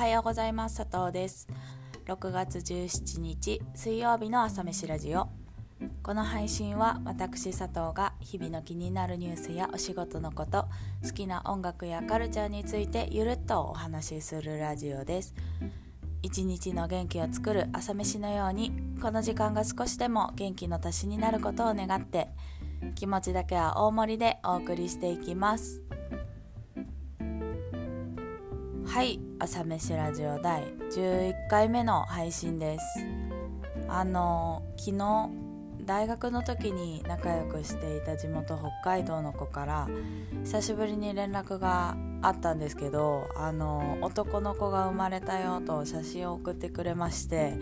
はようございます。佐藤です。6月17日水曜日の朝飯ラジオ。この配信は私佐藤が日々の気になるニュースやお仕事のこと好きな音楽やカルチャーについてゆるっとお話しするラジオです。一日の元気を作る朝飯のようにこの時間が少しでも元気の足しになることを願って気持ちだけは大盛りでお送りしていきます。はい朝飯ラジオ第11回目の配信です。あの昨日大学の時に仲良くしていた地元北海道の子から久しぶりに連絡があったんですけどあの男の子が生まれたよと写真を送ってくれまして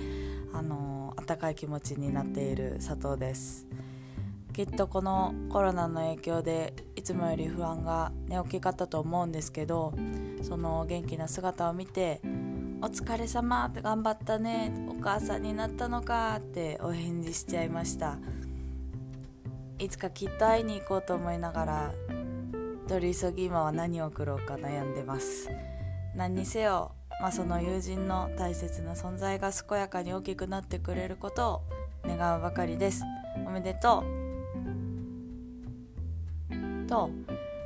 あの温かい気持ちになっている佐藤です。きっとこのコロナの影響でいつもより不安が、ね、大きかったと思うんですけどその元気な姿を見て「お疲れ様って頑張ったねお母さんになったのか」ってお返事しちゃいましたいつかきっと会いに行こうと思いながら取り急ぎ今は何を送ろうか悩んでます何にせよ、まあ、その友人の大切な存在が健やかに大きくなってくれることを願うばかりです。おめでとう。と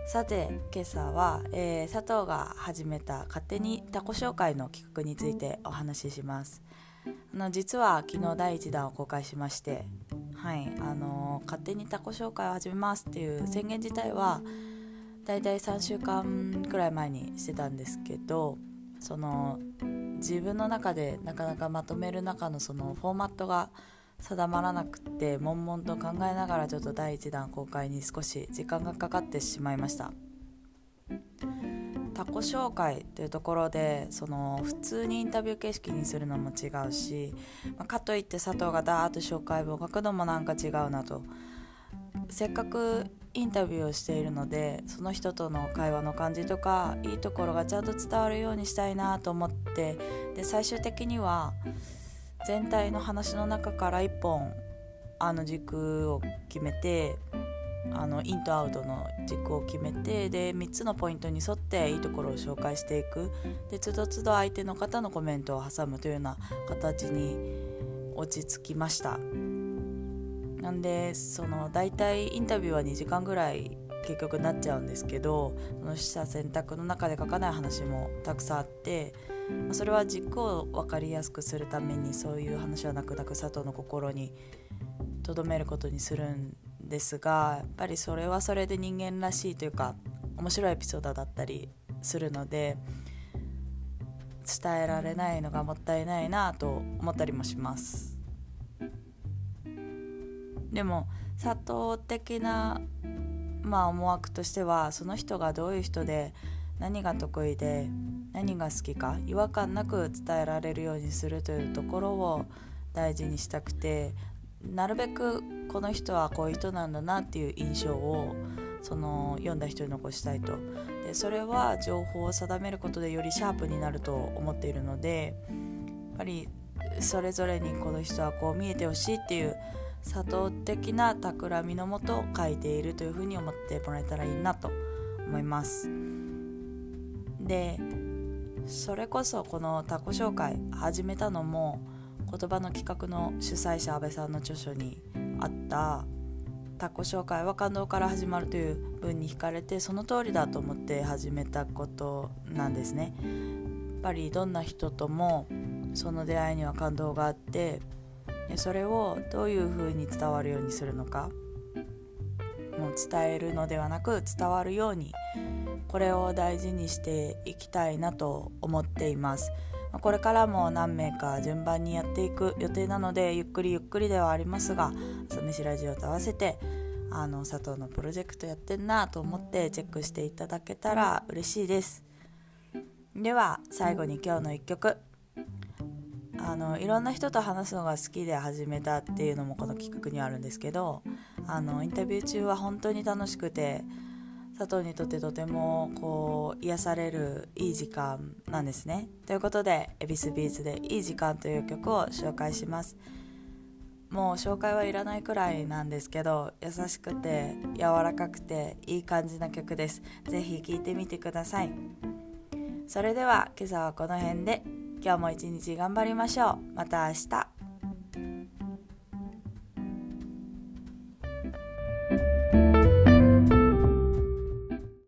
さて今朝は、えー、佐藤が始めた勝手にタコ紹介の企画についてお話しします。あの実は昨日第1弾を公開しましてはいあのー、勝手にタコ紹介を始めますっていう宣言自体はだいたい3週間くらい前にしてたんですけどその自分の中でなかなかまとめる中のそのフォーマットが定まらなくて悶々と考えながらちょっと第1弾公開に少し時間がかかってしまいました。タコ紹介というところでその普通にインタビュー形式にするのも違うし、まあ、かといって佐藤がダーッと紹介文を書くのもなんか違うなと。せっかくインタビューをしているのでその人との会話の感じとかいいところがちゃんと伝わるようにしたいなと思ってで最終的には全体の話の中から1本あの軸を決めてあのインとアウトの軸を決めてで3つのポイントに沿っていいところを紹介していく。でつどつど相手の方のコメントを挟むというような形に落ち着きました。なんでその大体インタビューは2時間ぐらい結局なっちゃうんですけどその取捨選択の中で書かない話もたくさんあってそれは軸を分かりやすくするためにそういう話はなくなく佐藤の心に留めることにするんですがやっぱりそれはそれで人間らしいというか面白いエピソードだったりするので伝えられないのがもったいないなと思ったりもします。でも佐藤的なまあ思惑としてはその人がどういう人で何が得意で何が好きか違和感なく伝えられるようにするというところを大事にしたくてなるべくこの人はこういう人なんだなっていう印象をその読んだ人に残したいとでそれは情報を定めることでよりシャープになると思っているのでやっぱりそれぞれにこの人はこう見えてほしいっていう佐藤的な企みのもと書いているというふうに思ってもらえたらいいなと思います。でそれこそこのタコ紹介始めたのも言葉の企画の主催者安倍さんの著書にあったタコ紹介は感動から始まるという文に惹かれてその通りだと思って始めたことなんですね。やっぱりどんな人ともその出会いには感動があってそれをどういうふうに伝わるようにするのかもう伝えるのではなく伝わるようにこれを大事にしていきたいなと思っています。これからも何名か順番にやっていく予定なのでゆっくりゆっくりではありますが朝飯ラジオと合わせてあの佐藤のプロジェクトやってんなと思ってチェックしていただけたら嬉しいです。では最後に今日の1曲。あのいろんな人と話すのが好きで始めたっていうのもこの企画にはあるんですけどあのインタビュー中は本当に楽しくて佐藤にとってとてもこう癒されるいい時間なんですね。ということで「エビスビーツでいい時間」という曲を紹介します。もう紹介はいらないくらいなんですけど優しくて柔らかくていい感じな曲です。ぜひ聴いてみてください。それでは今朝はこの辺で今日も一日頑張りましょうまた明日